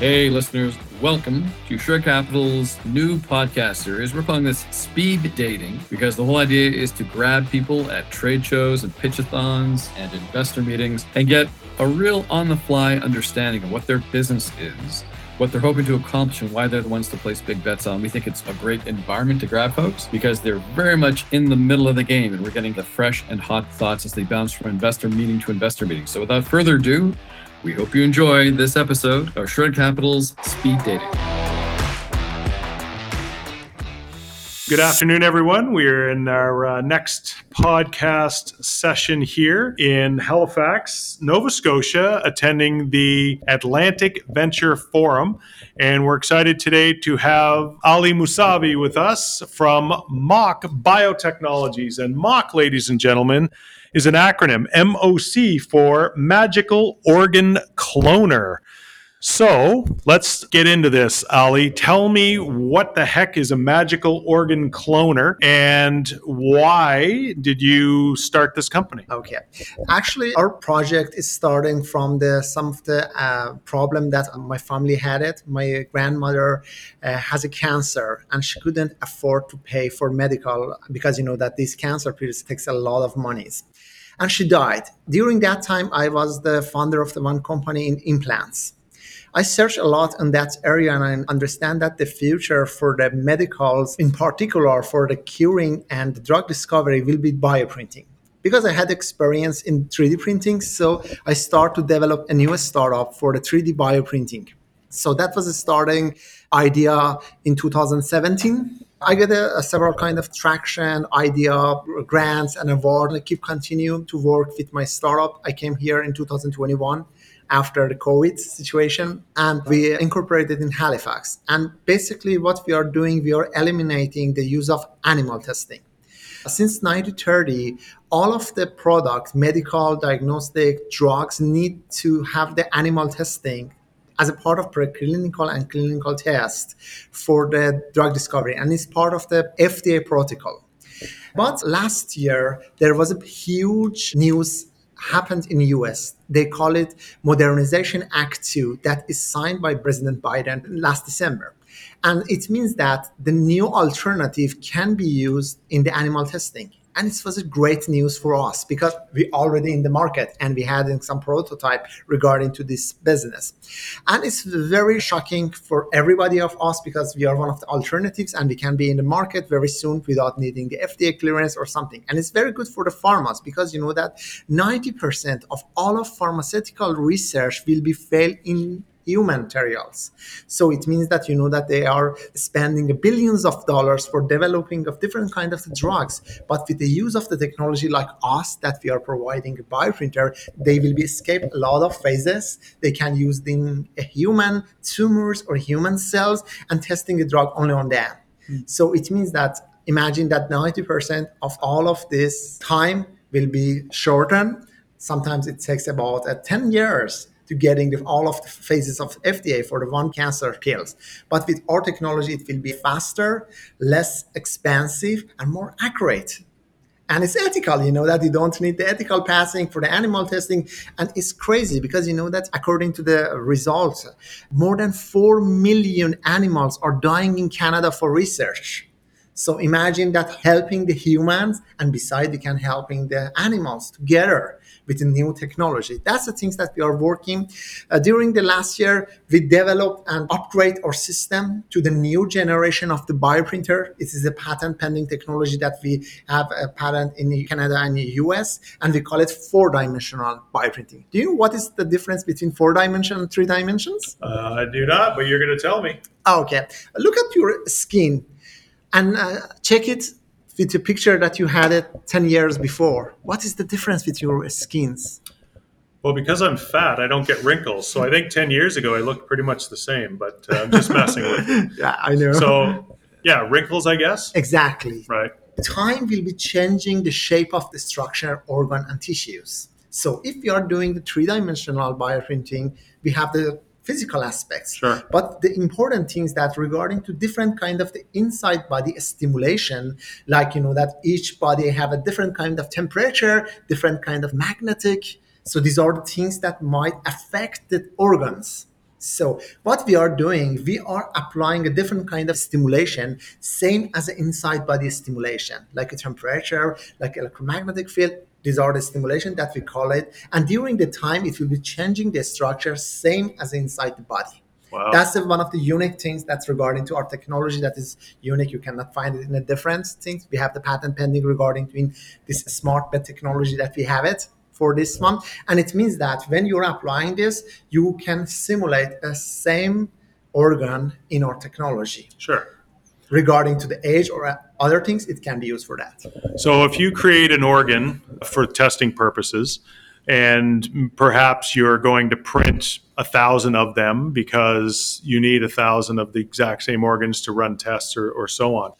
Hey, listeners, welcome to Shred Capital's new podcast series. We're calling this Speed Dating because the whole idea is to grab people at trade shows and pitchathons and investor meetings and get a real on the fly understanding of what their business is, what they're hoping to accomplish, and why they're the ones to place big bets on. We think it's a great environment to grab folks because they're very much in the middle of the game and we're getting the fresh and hot thoughts as they bounce from investor meeting to investor meeting. So without further ado, we hope you enjoy this episode of Shred Capital's Speed Dating. Good afternoon, everyone. We're in our uh, next podcast session here in Halifax, Nova Scotia, attending the Atlantic Venture Forum. And we're excited today to have Ali Mousavi with us from MOC Biotechnologies. And MOC, ladies and gentlemen, is an acronym MOC for Magical Organ Cloner. So let's get into this, Ali. Tell me what the heck is a magical organ cloner and why did you start this company? Okay. Actually, our project is starting from the some of the uh, problem that my family had it. My grandmother uh, has a cancer and she couldn't afford to pay for medical because you know that this cancer pills takes a lot of monies and she died. During that time, I was the founder of the one company in implants. I searched a lot in that area and I understand that the future for the medicals, in particular for the curing and drug discovery, will be bioprinting. Because I had experience in 3D printing, so I start to develop a new startup for the 3D bioprinting. So that was a starting idea in 2017 I get a, a, several kind of traction, idea, grants, and award. I keep continuing to work with my startup. I came here in 2021 after the COVID situation, and we incorporated in Halifax. And basically, what we are doing, we are eliminating the use of animal testing. Since 1930, all of the products, medical, diagnostic, drugs, need to have the animal testing as a part of preclinical and clinical test for the drug discovery, and it's part of the FDA protocol. But last year, there was a huge news happened in the US. They call it Modernization Act 2 that is signed by President Biden last December. And it means that the new alternative can be used in the animal testing and this was a great news for us because we already in the market and we had some prototype regarding to this business. And it's very shocking for everybody of us because we are one of the alternatives and we can be in the market very soon without needing the fda clearance or something. And it's very good for the pharmas because you know that 90% of all of pharmaceutical research will be failed in human materials. So it means that you know that they are spending billions of dollars for developing of different kind of drugs, but with the use of the technology like us that we are providing a bioprinter, they will be escape a lot of phases. They can use in human tumors or human cells and testing a drug only on them. Mm. So it means that imagine that 90% of all of this time will be shortened. Sometimes it takes about uh, 10 years to getting the, all of the phases of FDA for the one cancer pills. But with our technology, it will be faster, less expensive, and more accurate. And it's ethical, you know, that you don't need the ethical passing for the animal testing. And it's crazy because you know that according to the results, more than 4 million animals are dying in Canada for research. So imagine that helping the humans and beside we can helping the animals together with the new technology. That's the things that we are working. Uh, during the last year, we developed and upgrade our system to the new generation of the bioprinter. It is a patent pending technology that we have a patent in Canada and the US, and we call it four dimensional bioprinting. Do you know what is the difference between four dimension and three dimensions? Uh, I do not, but you're going to tell me. Okay. Look at your skin and uh, check it with the picture that you had it 10 years before. What is the difference with your skins? Well because i'm fat i don't get wrinkles. So i think 10 years ago i looked pretty much the same but uh, i'm just messing with you. Yeah i know. So yeah wrinkles i guess? Exactly. Right. Time will be changing the shape of the structure organ and tissues. So if we are doing the three-dimensional bioprinting we have the physical aspects. Sure. But the important things that regarding to different kind of the inside body stimulation, like you know that each body have a different kind of temperature, different kind of magnetic. So these are the things that might affect the organs. So what we are doing, we are applying a different kind of stimulation, same as an inside body stimulation, like a temperature, like electromagnetic field. These are the stimulation that we call it. And during the time, it will be changing the structure, same as inside the body. Wow. That's one of the unique things that's regarding to our technology that is unique. You cannot find it in a different things. We have the patent pending regarding to this smart bed technology that we have it for this one. And it means that when you're applying this, you can simulate the same organ in our technology. Sure. Regarding to the age or other things, it can be used for that. So if you create an organ for testing purposes, and perhaps you're going to print a thousand of them because you need a thousand of the exact same organs to run tests or, or so on.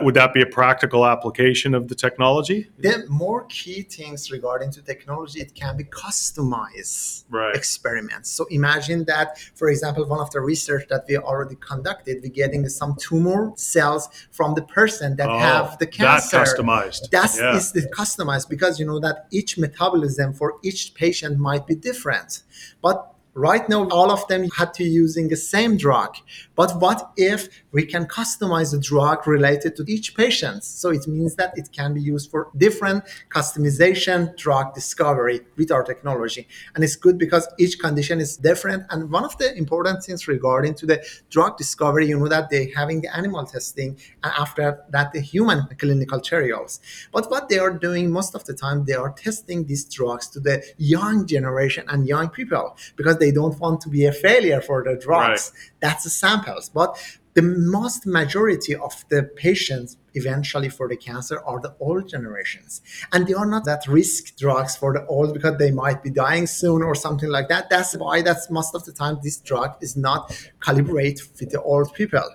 Would that be a practical application of the technology? The more key things regarding to technology, it can be customized right. experiments. So imagine that, for example, one of the research that we already conducted, we're getting some tumor cells from the person that oh, have the cancer. That customized. That yeah. is the customized because you know that each metabolism for each patient might be different. But Right now, all of them had to using the same drug. But what if we can customize the drug related to each patient? So it means that it can be used for different customization drug discovery with our technology. And it's good because each condition is different. And one of the important things regarding to the drug discovery, you know that they having the animal testing and after that the human clinical trials. But what they are doing most of the time, they are testing these drugs to the young generation and young people because they don't want to be a failure for the drugs. Right. That's the samples. But the most majority of the patients eventually for the cancer are the old generations and they are not that risk drugs for the old because they might be dying soon or something like that that's why that's most of the time this drug is not calibrated with the old people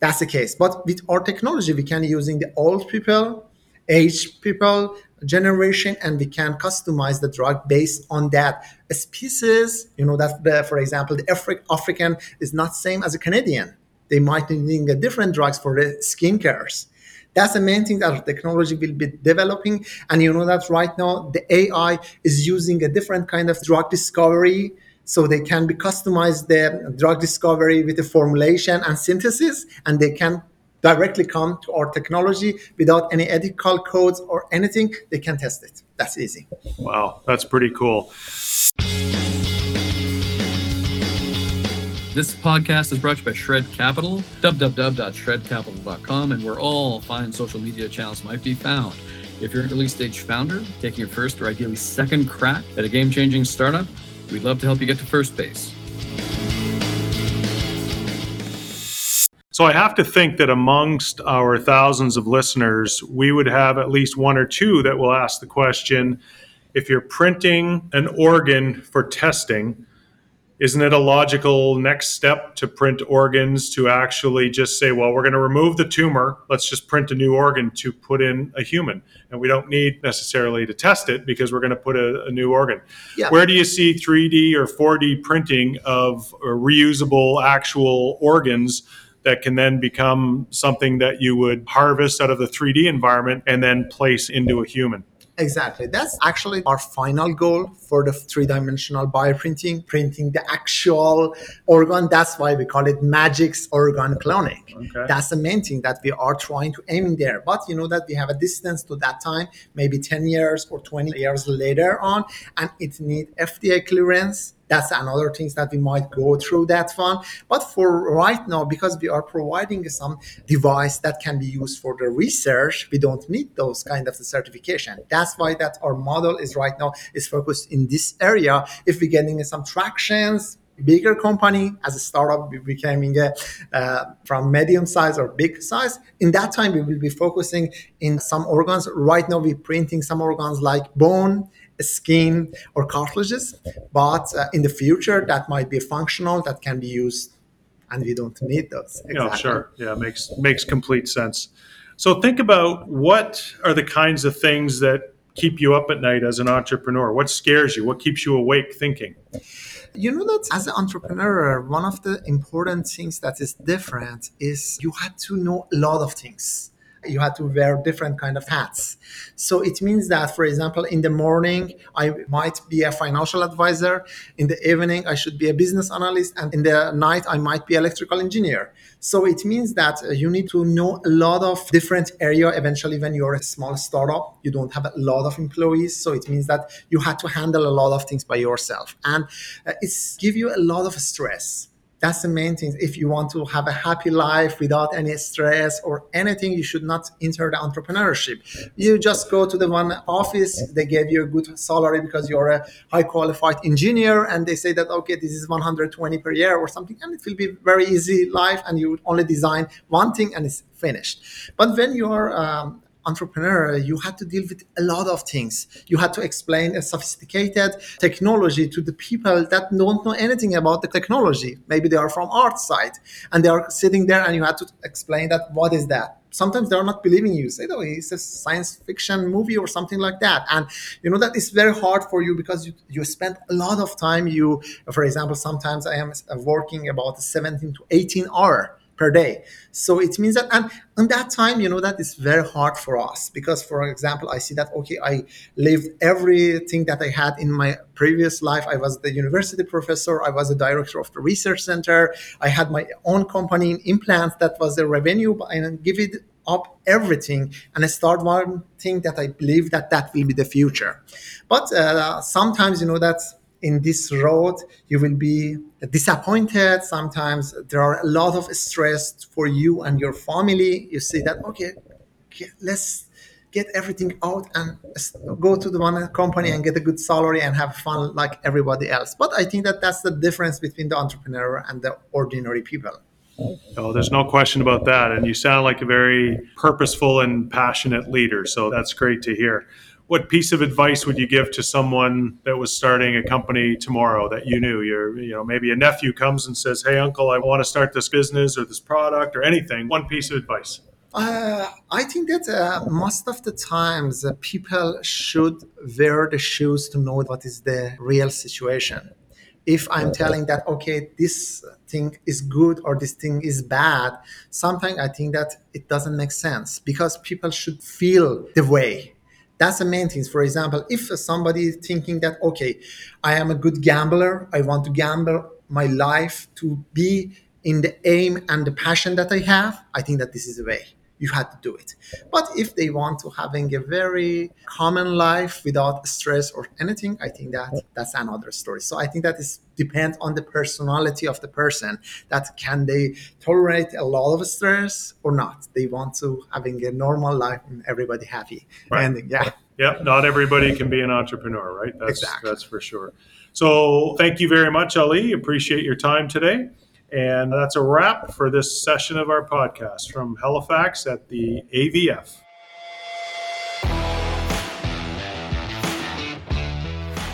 that's the case but with our technology we can using the old people aged people generation and we can customize the drug based on that. Species you know that the, for example the Afri- african is not same as a canadian. They might be needing a different drugs for the skin cares that's the main thing that technology will be developing. And you know that right now the ai is using a different kind of drug discovery so they can be customized the drug discovery with the formulation and synthesis and they can directly come to our technology without any ethical codes or anything, they can test it. That's easy. Wow, that's pretty cool. This podcast is brought to you by Shred Capital, www.shredcapital.com, and where all fine social media channels might be found. If you're an early stage founder taking your first or ideally second crack at a game changing startup, we'd love to help you get to first base. So I have to think that amongst our thousands of listeners, we would have at least one or two that will ask the question if you're printing an organ for testing, isn't it a logical next step to print organs to actually just say, well, we're going to remove the tumor, let's just print a new organ to put in a human? And we don't need necessarily to test it because we're going to put a, a new organ. Yeah. Where do you see 3D or 4D printing of reusable actual organs? That can then become something that you would harvest out of the 3D environment and then place into a human. Exactly. That's actually our final goal for the three dimensional bioprinting, printing the actual organ. That's why we call it Magic's organ cloning. Okay. That's the main thing that we are trying to aim there. But you know that we have a distance to that time, maybe 10 years or 20 years later on, and it needs FDA clearance that's another things that we might go through that one but for right now because we are providing some device that can be used for the research we don't need those kind of the certification. That's why that our model is right now is focused in this area. If we're getting some tractions bigger company as a startup becoming a, uh, from medium size or big size in that time we will be focusing in some organs. Right now we're printing some organs like bone skin or cartilages but uh, in the future that might be functional that can be used and we don't need those. Exactly. yeah sure. Yeah makes makes complete sense. So think about what are the kinds of things that keep you up at night as an entrepreneur? What scares you? What keeps you awake thinking? You know that as an entrepreneur one of the important things that is different is you had to know a lot of things you had to wear different kind of hats. So it means that, for example, in the morning, I might be a financial advisor. In the evening, I should be a business analyst. And in the night, I might be electrical engineer. So it means that uh, you need to know a lot of different area. Eventually, when you're a small startup, you don't have a lot of employees. So it means that you had to handle a lot of things by yourself. And uh, it's give you a lot of stress that's the main thing. If you want to have a happy life without any stress or anything, you should not enter the entrepreneurship. You just go to the one office, they give you a good salary because you're a high qualified engineer, and they say that, okay, this is 120 per year or something, and it will be very easy life, and you would only design one thing and it's finished. But when you're um, entrepreneur, you had to deal with a lot of things. You had to explain a sophisticated technology to the people that don't know anything about the technology. Maybe they are from art side and they are sitting there and you had to explain that what is that? Sometimes they're not believing you. Say, oh, it's a science fiction movie or something like that. And you know that is very hard for you because you, you spend a lot of time. You, for example, sometimes I am working about 17 to 18 hour per day. So it means that, and in that time, you know, that is very hard for us because, for example, I see that, okay, I lived everything that I had in my previous life. I was the university professor, I was the director of the research center, I had my own company in implants that was the revenue, and give it up everything and I start one thing that I believe that that will be the future. But uh, sometimes, you know, that's in this road you will be disappointed. Sometimes there are a lot of stress for you and your family. You see that okay let's get everything out and go to the one company and get a good salary and have fun like everybody else. But i think that that's the difference between the entrepreneur and the ordinary people. Oh, there's no question about that. And you sound like a very purposeful and passionate leader. So that's great to hear what piece of advice would you give to someone that was starting a company tomorrow that you knew? Your you know maybe a nephew comes and says hey uncle i want to start this business or this product or anything. One piece of advice. Uh, I think that uh, most of the times uh, people should wear the shoes to know what is the real situation. If I'm telling that, okay, this thing is good or this thing is bad, sometimes I think that it doesn't make sense because people should feel the way that's the main things. For example, if somebody is thinking that, okay, I am a good gambler, I want to gamble my life to be in the aim and the passion that I have, I think that this is the way you had to do it. But if they want to having a very common life without stress or anything, I think that that's another story. So I think that is depends on the personality of the person that can they tolerate a lot of stress or not. They want to having a normal life and everybody happy. Right. And yeah. Yeah, not everybody can be an entrepreneur, right? That's exactly. that's for sure. So thank you very much, Ali. Appreciate your time today. And that's a wrap for this session of our podcast from Halifax at the AVF.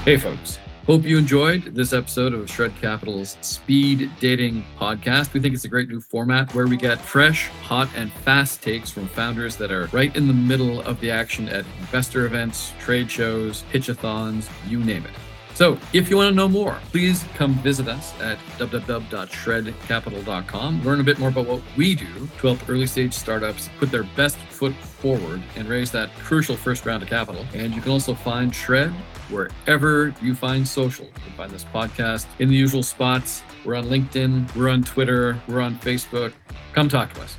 Hey, folks. Hope you enjoyed this episode of Shred Capital's Speed Dating Podcast. We think it's a great new format where we get fresh, hot, and fast takes from founders that are right in the middle of the action at investor events, trade shows, pitchathons, you name it. So, if you want to know more, please come visit us at www.shredcapital.com. Learn a bit more about what we do to help early stage startups put their best foot forward and raise that crucial first round of capital. And you can also find Shred wherever you find social. You can find this podcast in the usual spots. We're on LinkedIn, we're on Twitter, we're on Facebook. Come talk to us.